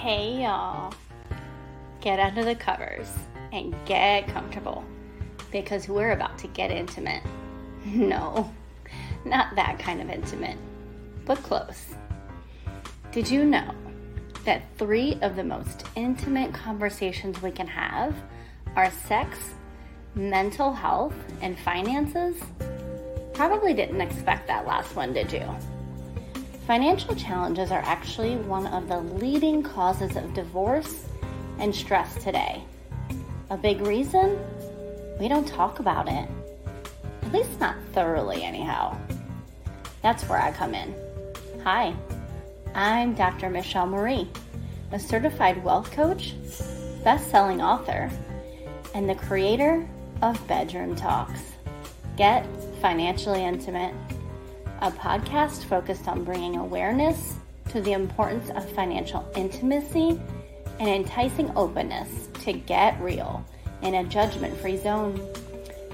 Hey, y'all. Get under the covers and get comfortable because we're about to get intimate. No, not that kind of intimate, but close. Did you know that three of the most intimate conversations we can have are sex, mental health, and finances? Probably didn't expect that last one, did you? Financial challenges are actually one of the leading causes of divorce and stress today. A big reason? We don't talk about it. At least not thoroughly, anyhow. That's where I come in. Hi, I'm Dr. Michelle Marie, a certified wealth coach, best selling author, and the creator of Bedroom Talks. Get financially intimate a podcast focused on bringing awareness to the importance of financial intimacy and enticing openness to get real in a judgment free zone.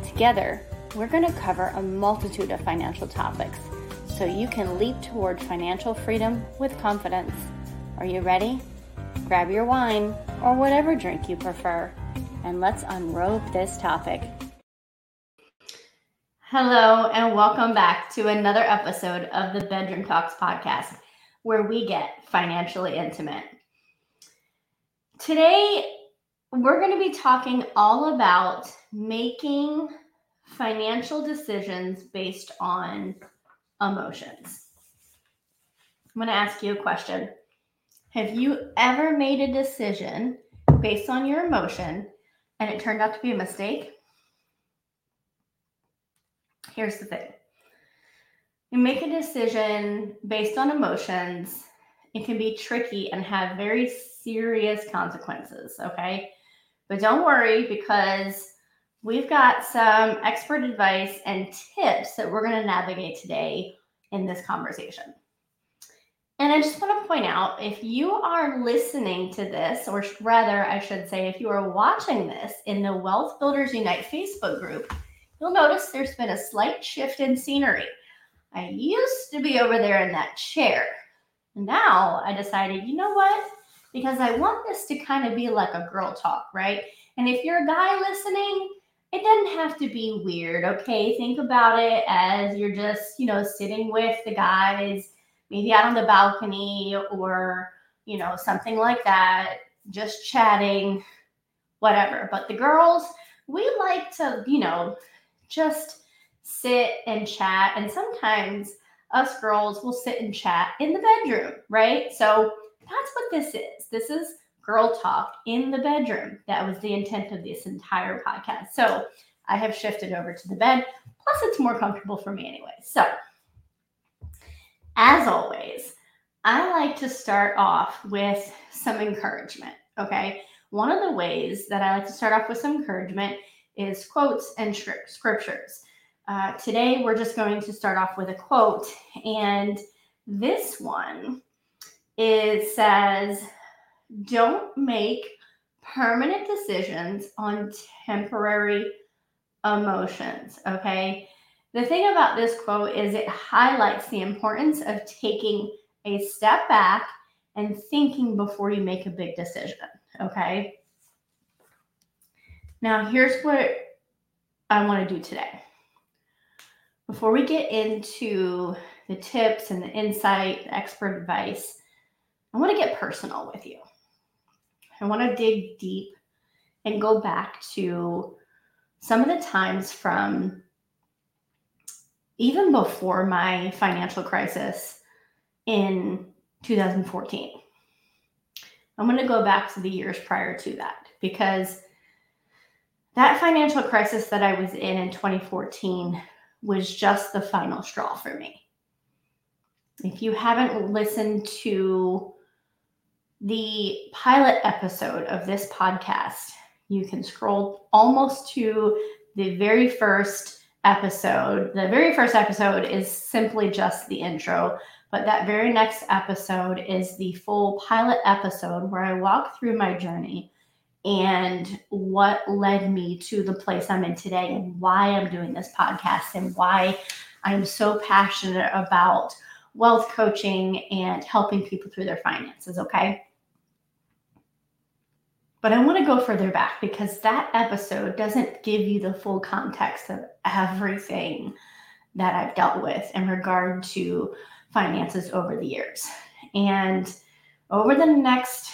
Together, we're going to cover a multitude of financial topics so you can leap toward financial freedom with confidence. Are you ready? Grab your wine or whatever drink you prefer, and let's unrobe this topic. Hello, and welcome back to another episode of the Bedroom Talks podcast, where we get financially intimate. Today, we're going to be talking all about making financial decisions based on emotions. I'm going to ask you a question Have you ever made a decision based on your emotion and it turned out to be a mistake? Here's the thing. You make a decision based on emotions. It can be tricky and have very serious consequences okay? But don't worry because we've got some expert advice and tips that we're going to navigate today in this conversation. And I just want to point out if you are listening to this, or rather, I should say, if you are watching this in the Wealth Builders Unite Facebook group, you'll notice there's been a slight shift in scenery. I used to be over there in that chair. Now I decided, you know what? Because I want this to kind of be like a girl talk, right? And if you're a guy listening, it doesn't have to be weird, okay? Think about it as you're just, you know, sitting with the guys, maybe out on the balcony or, you know, something like that, just chatting, whatever. But the girls, we like to, you know, just sit and chat. And sometimes us girls will sit and chat in the bedroom, right? So that's what this is. This is girl talk in the bedroom. That was the intent of this entire podcast. So I have shifted over to the bed. Plus, it's more comfortable for me anyway. So, as always, I like to start off with some encouragement. Okay. One of the ways that I like to start off with some encouragement is quotes and scriptures. Uh, today, we're just going to start off with a quote, and this one it says, "Don't make permanent decisions on temporary emotions." Okay. The thing about this quote is it highlights the importance of taking a step back and thinking before you make a big decision. Okay. Now, here's what I want to do today. Before we get into the tips and the insight, the expert advice, I want to get personal with you. I want to dig deep and go back to some of the times from even before my financial crisis in 2014. I'm going to go back to the years prior to that because that financial crisis that I was in in 2014 was just the final straw for me. If you haven't listened to the pilot episode of this podcast, you can scroll almost to the very first episode. The very first episode is simply just the intro, but that very next episode is the full pilot episode where I walk through my journey and what led me to the place I'm in today and why I'm doing this podcast and why I'm so passionate about wealth coaching and helping people through their finances. Okay. But I want to go further back because that episode doesn't give you the full context of everything that I've dealt with in regard to finances over the years. And over the next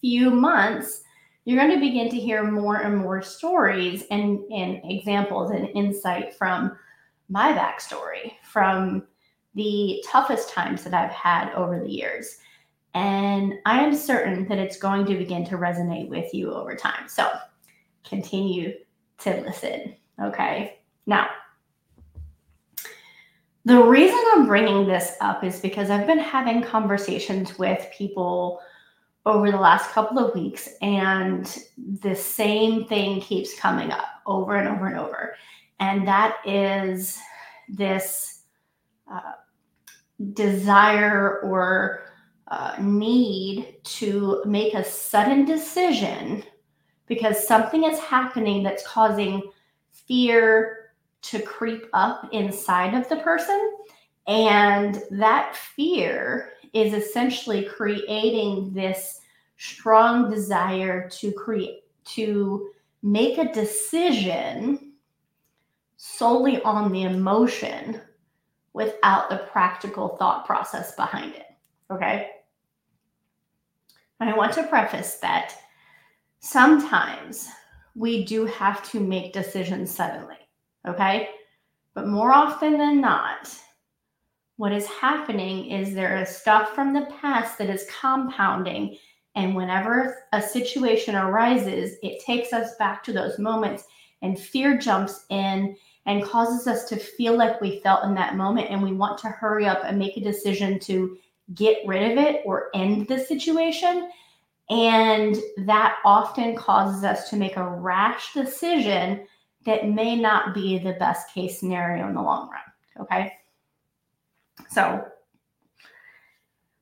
few months, you're going to begin to hear more and more stories and, and examples and insight from my backstory, from the toughest times that I've had over the years. And I am certain that it's going to begin to resonate with you over time. So continue to listen. Okay. Now, the reason I'm bringing this up is because I've been having conversations with people over the last couple of weeks, and the same thing keeps coming up over and over and over. And that is this uh, desire or uh, need to make a sudden decision because something is happening that's causing fear to creep up inside of the person. And that fear is essentially creating this strong desire to create, to make a decision solely on the emotion without the practical thought process behind it. Okay. I want to preface that sometimes we do have to make decisions suddenly. Okay. But more often than not, what is happening is there is stuff from the past that is compounding. And whenever a situation arises, it takes us back to those moments, and fear jumps in and causes us to feel like we felt in that moment. And we want to hurry up and make a decision to get rid of it or end the situation. And that often causes us to make a rash decision that may not be the best case scenario in the long run. Okay. So,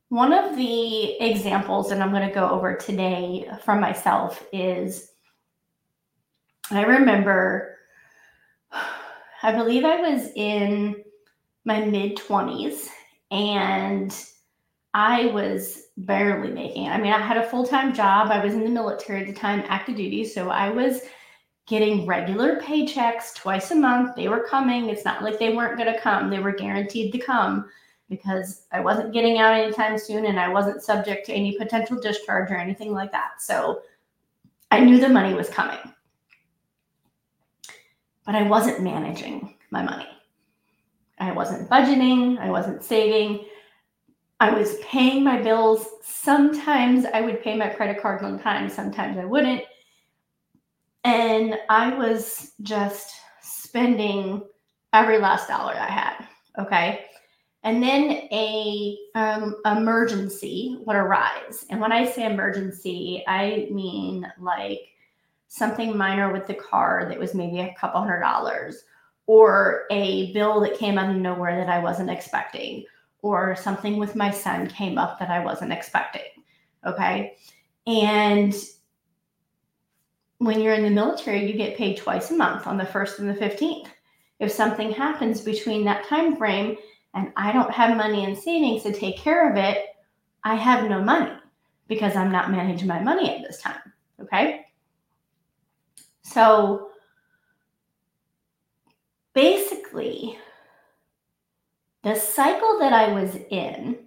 one of the examples that I'm going to go over today from myself is I remember, I believe I was in my mid 20s and I was barely making it. I mean, I had a full time job. I was in the military at the time, active duty. So I was getting regular paychecks twice a month. They were coming. It's not like they weren't going to come, they were guaranteed to come because I wasn't getting out anytime soon and I wasn't subject to any potential discharge or anything like that. So I knew the money was coming. But I wasn't managing my money. I wasn't budgeting, I wasn't saving. I was paying my bills. Sometimes I would pay my credit card on time, sometimes I wouldn't and I was just spending every last dollar I had. Okay. And then a um, emergency would arise. And when I say emergency, I mean like something minor with the car that was maybe a couple hundred dollars, or a bill that came out of nowhere that I wasn't expecting, or something with my son came up that I wasn't expecting. Okay. And when you're in the military, you get paid twice a month on the 1st and the 15th. If something happens between that time frame and I don't have money in savings to take care of it, I have no money because I'm not managing my money at this time. Okay. So basically, the cycle that I was in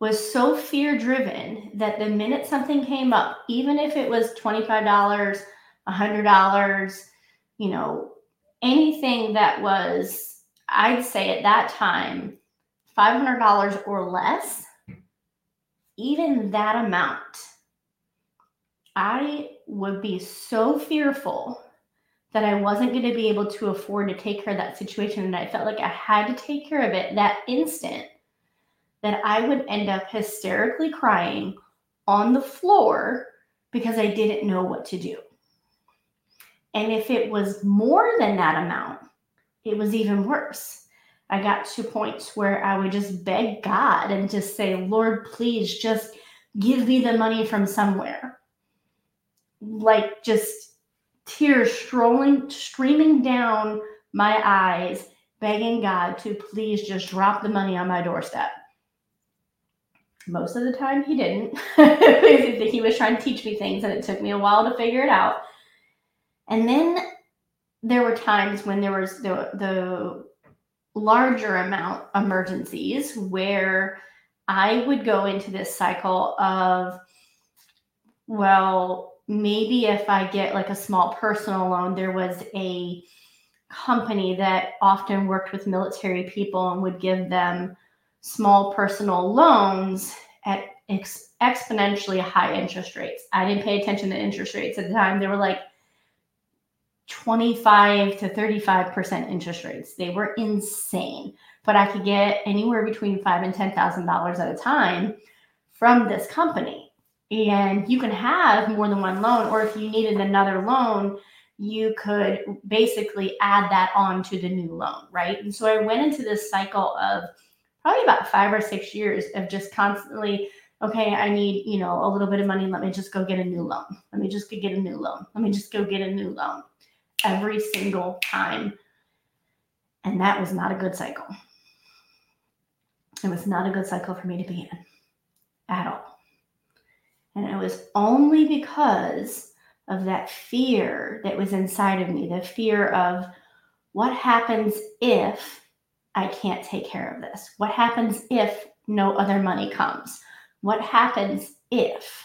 was so fear driven that the minute something came up, even if it was $25, $100, you know, anything that was, I'd say at that time, $500 or less, even that amount, I would be so fearful that I wasn't going to be able to afford to take care of that situation. And I felt like I had to take care of it that instant that I would end up hysterically crying on the floor because I didn't know what to do. And if it was more than that amount, it was even worse. I got to points where I would just beg God and just say, Lord, please just give me the money from somewhere. Like just tears strolling, streaming down my eyes, begging God to please just drop the money on my doorstep. Most of the time, he didn't. he was trying to teach me things, and it took me a while to figure it out. And then there were times when there was the the larger amount emergencies where I would go into this cycle of, well, maybe if I get like a small personal loan, there was a company that often worked with military people and would give them small personal loans at ex- exponentially high interest rates. I didn't pay attention to interest rates at the time. They were like 25 to 35% interest rates. They were insane. But I could get anywhere between five and ten thousand dollars at a time from this company. And you can have more than one loan, or if you needed another loan, you could basically add that on to the new loan, right? And so I went into this cycle of probably about five or six years of just constantly, okay, I need, you know, a little bit of money. Let me just go get a new loan. Let me just go get a new loan. Let me just go get a new loan every single time. And that was not a good cycle. It was not a good cycle for me to be in at all. And it was only because of that fear that was inside of me the fear of what happens if I can't take care of this? What happens if no other money comes? What happens if?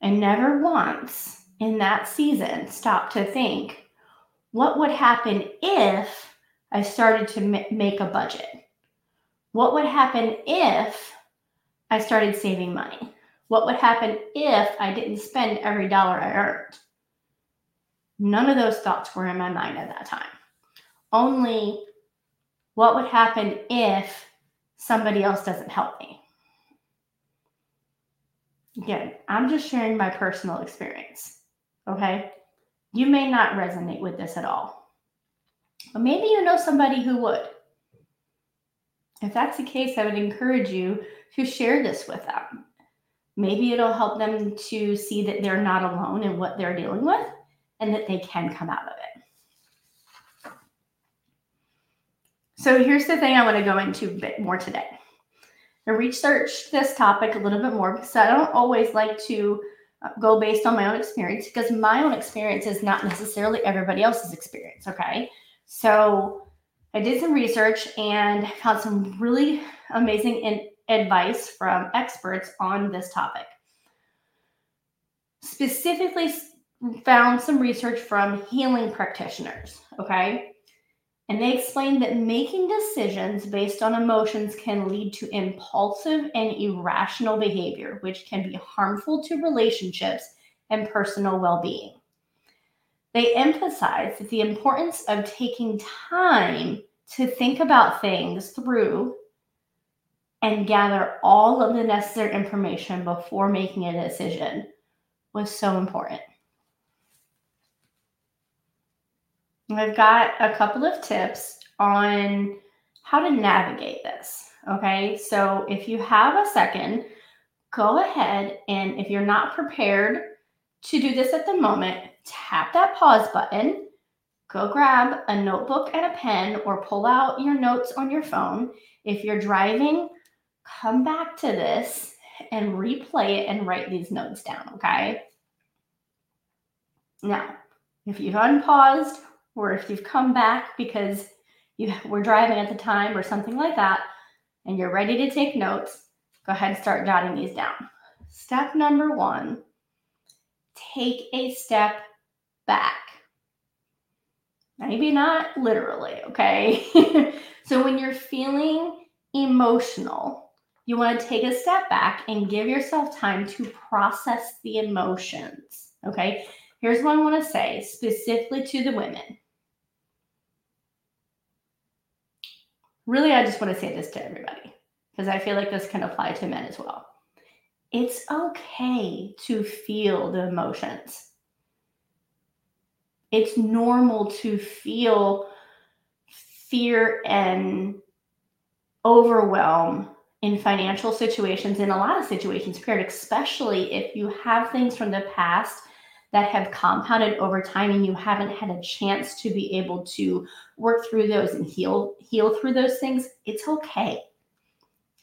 And never once in that season stop to think what would happen if I started to make a budget? What would happen if I started saving money? What would happen if I didn't spend every dollar I earned? None of those thoughts were in my mind at that time. Only what would happen if somebody else doesn't help me? Again, I'm just sharing my personal experience. Okay. You may not resonate with this at all, but maybe you know somebody who would. If that's the case, I would encourage you to share this with them. Maybe it'll help them to see that they're not alone in what they're dealing with and that they can come out of it. So here's the thing I want to go into a bit more today. I researched this topic a little bit more because I don't always like to uh, go based on my own experience because my own experience is not necessarily everybody else's experience. Okay. So I did some research and found some really amazing in- advice from experts on this topic. Specifically, found some research from healing practitioners. Okay. And they explained that making decisions based on emotions can lead to impulsive and irrational behavior, which can be harmful to relationships and personal well being. They emphasize that the importance of taking time to think about things through and gather all of the necessary information before making a decision was so important. I've got a couple of tips on how to navigate this. Okay, so if you have a second, go ahead and if you're not prepared to do this at the moment, tap that pause button, go grab a notebook and a pen, or pull out your notes on your phone. If you're driving, come back to this and replay it and write these notes down, okay? Now, if you've unpaused or if you've come back because you were driving at the time or something like that, and you're ready to take notes, go ahead and start jotting these down. Step number one take a step back. Maybe not literally, okay? so when you're feeling emotional, you want to take a step back and give yourself time to process the emotions, okay? Here's what I want to say specifically to the women really, I just want to say this to everybody because I feel like this can apply to men as well. It's okay to feel the emotions. It's normal to feel fear and overwhelm in financial situations, in a lot of situations, period, especially if you have things from the past that have compounded over time and you haven't had a chance to be able to work through those and heal heal through those things it's okay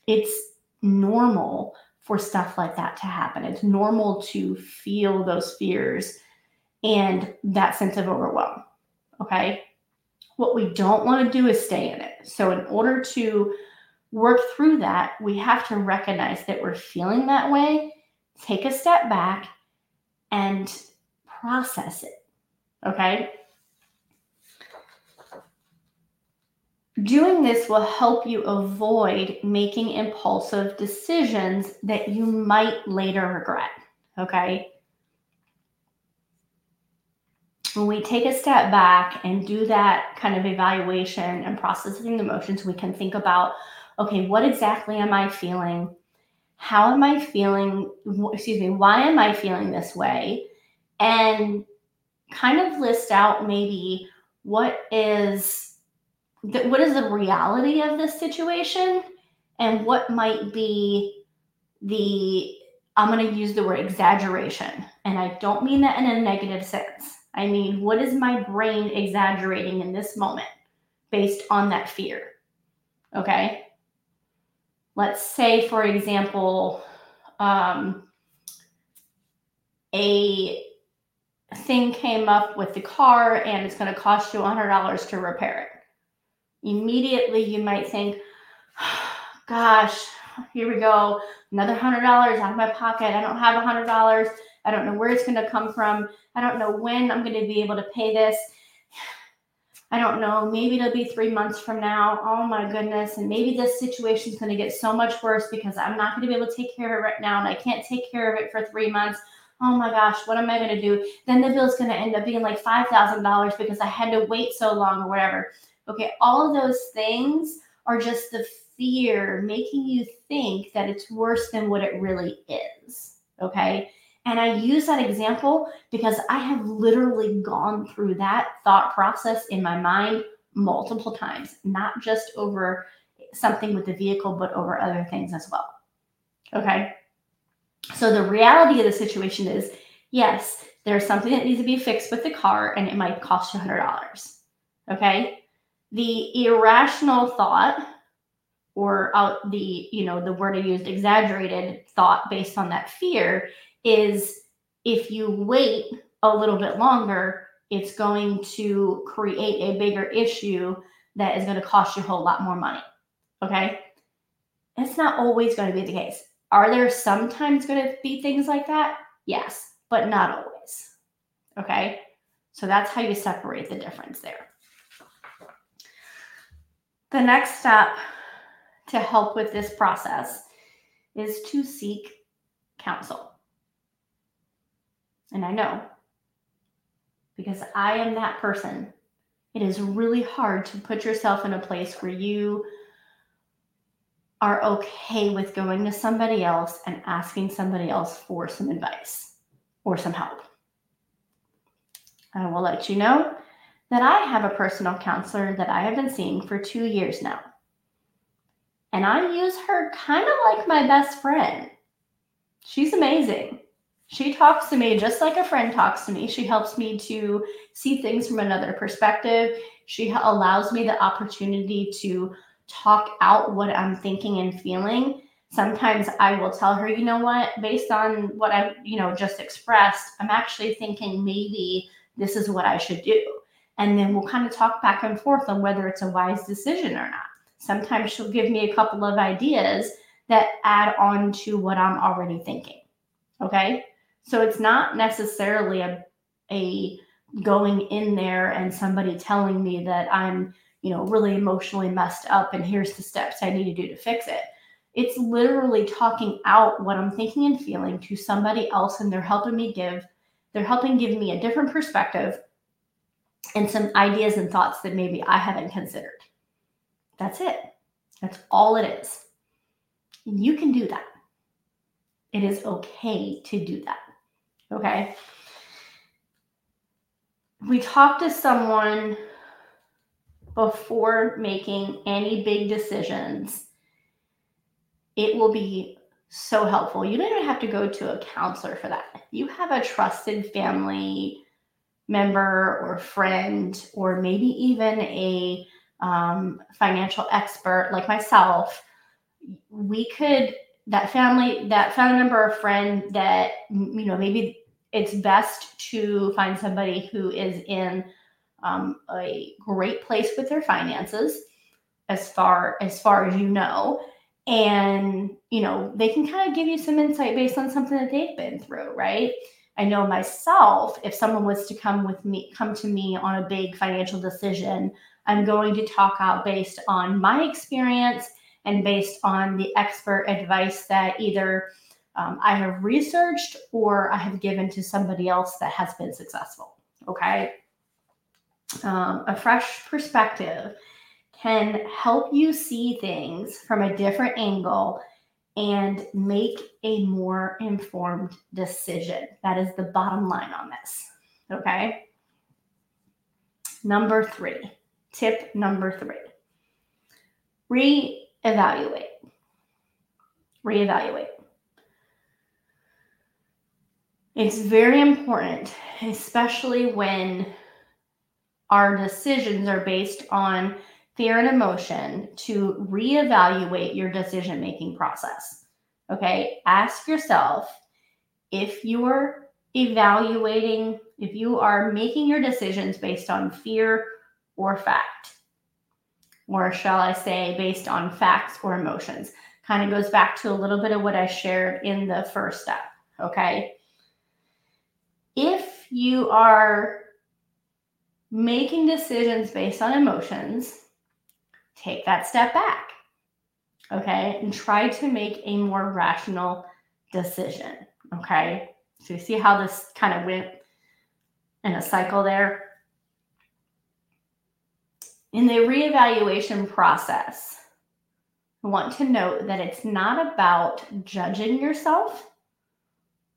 it's normal for stuff like that to happen. It's normal to feel those fears and that sense of overwhelm. Okay. What we don't want to do is stay in it. So, in order to work through that, we have to recognize that we're feeling that way, take a step back, and process it. Okay. Doing this will help you avoid making impulsive decisions that you might later regret. Okay. When we take a step back and do that kind of evaluation and processing the emotions, we can think about okay, what exactly am I feeling? How am I feeling? Excuse me, why am I feeling this way? And kind of list out maybe what is the, what is the reality of this situation and what might be the I'm going to use the word exaggeration and I don't mean that in a negative sense. I mean, what is my brain exaggerating in this moment based on that fear? Okay. Let's say, for example, um, a thing came up with the car and it's going to cost you $100 to repair it. Immediately, you might think, gosh, here we go, another $100 out of my pocket. I don't have $100. I don't know where it's going to come from. I don't know when I'm going to be able to pay this. I don't know. Maybe it'll be three months from now. Oh my goodness. And maybe this situation is going to get so much worse because I'm not going to be able to take care of it right now and I can't take care of it for three months oh my gosh, what am I going to do? Then the bill's going to end up being like $5,000 because I had to wait so long or whatever. Okay, all of those things are just the fear making you think that it's worse than what it really is. Okay. And I use that example because I have literally gone through that thought process in my mind multiple times, not just over something with the vehicle, but over other things as well. Okay. So the reality of the situation is yes, there's something that needs to be fixed with the car and it might cost you $100. Okay. The irrational thought or uh, the, you know, the word I used, exaggerated thought based on that fear is if you wait a little bit longer, it's going to create a bigger issue that is going to cost you a whole lot more money. Okay. It's not always going to be the case. Are there sometimes going to be things like that? Yes, but not always. Okay. So that's how you separate the difference there. The next step to help with this process is to seek counsel. And I know because I am that person. It is really hard to put yourself in a place where you are okay with going to somebody else and asking somebody else for some advice or some help. I will let you know that I have a personal counselor that I have been seeing for two years now. And I use her kind of like my best friend. She's amazing. She talks to me just like a friend talks to me. She helps me to see things from another perspective. She allows me the opportunity to talk out what I'm thinking and feeling, sometimes I will tell her, you know what, based on what I, you know, just expressed, I'm actually thinking maybe this is what I should do. And then we'll kind of talk back and forth on whether it's a wise decision or not. Sometimes she'll give me a couple of ideas that add on to what I'm already thinking. Okay. So it's not necessarily a, a going in there and somebody telling me that I'm you know, really emotionally messed up and here's the steps I need to do to fix it. It's literally talking out what I'm thinking and feeling to somebody else and they're helping me give they're helping give me a different perspective and some ideas and thoughts that maybe I haven't considered. That's it. That's all it is. You can do that. It is okay to do that. Okay. We talk to someone before making any big decisions, it will be so helpful. You don't even have to go to a counselor for that. You have a trusted family member or friend, or maybe even a um, financial expert like myself. we could that family that family member or friend that you know maybe it's best to find somebody who is in um, a great place with their finances as far as far as you know. And you know they can kind of give you some insight based on something that they've been through right? I know myself if someone was to come with me come to me on a big financial decision i'm going to talk out based on my experience and based on the expert advice that either um, i have researched or i have given to somebody else that has been successful okay um, a fresh perspective can help you see things from a different angle and make a more informed decision. That is the bottom line on this. Okay. Number three, tip number three reevaluate. Reevaluate. It's very important, especially when our decisions are based on fear and emotion to reevaluate your decision making process. Okay, ask yourself if you're evaluating, if you are making your decisions based on fear or fact, or shall I say, based on facts or emotions. Kind of goes back to a little bit of what I shared in the first step. Okay. If you are making decisions based on emotions, take that step back. Okay. And try to make a more rational decision. Okay. So you see how this kind of went in a cycle there? In the reevaluation process, I want to note that it's not about judging yourself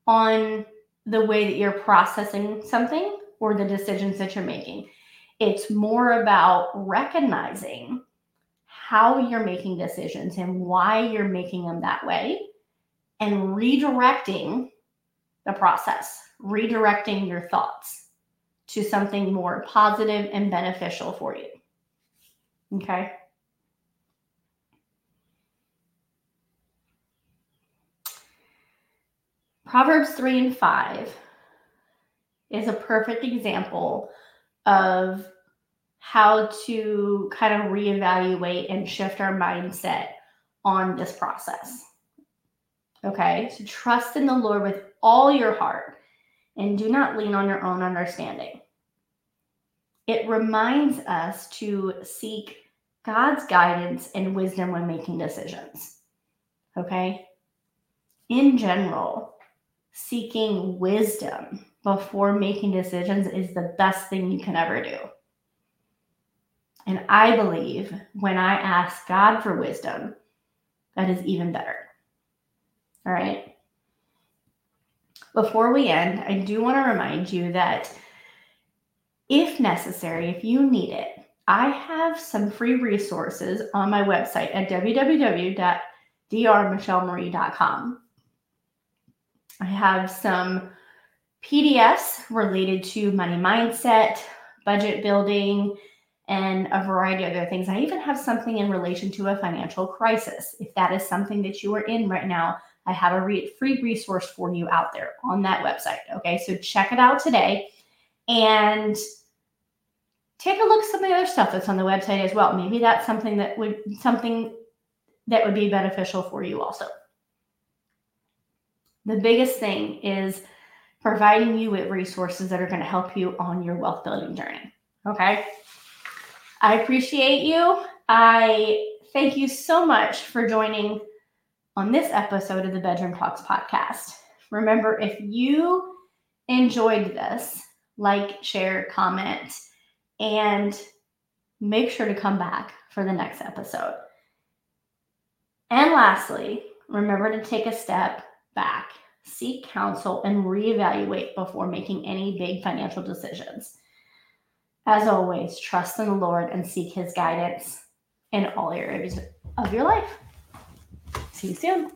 on the way that you're processing something or the decisions that you're making. It's more about recognizing how you're making decisions and why you're making them that way and redirecting the process, redirecting your thoughts to something more positive and beneficial for you. Okay. Proverbs 3 and 5 is a perfect example of how to kind of reevaluate and shift our mindset on this process. Okay, so trust in the Lord with all your heart and do not lean on your own understanding. It reminds us to seek God's guidance and wisdom when making decisions. Okay, in general, seeking wisdom before making decisions is the best thing you can ever do. And I believe when I ask God for wisdom, that is even better. All right. Before we end, I do want to remind you that if necessary, if you need it, I have some free resources on my website at www.drmichellemarie.com. I have some PDFs related to money mindset, budget building, and a variety of other things. I even have something in relation to a financial crisis. If that is something that you are in right now, I have a re- free resource for you out there on that website. Okay, so check it out today and take a look at some of the other stuff that's on the website as well. Maybe that's something that would something that would be beneficial for you also. The biggest thing is providing you with resources that are going to help you on your wealth building journey. Okay. I appreciate you. I thank you so much for joining on this episode of the Bedroom Talks podcast. Remember, if you enjoyed this, like, share, comment, and make sure to come back for the next episode. And lastly, remember to take a step back, seek counsel, and reevaluate before making any big financial decisions. As always, trust in the Lord and seek his guidance in all areas of your life. See you soon.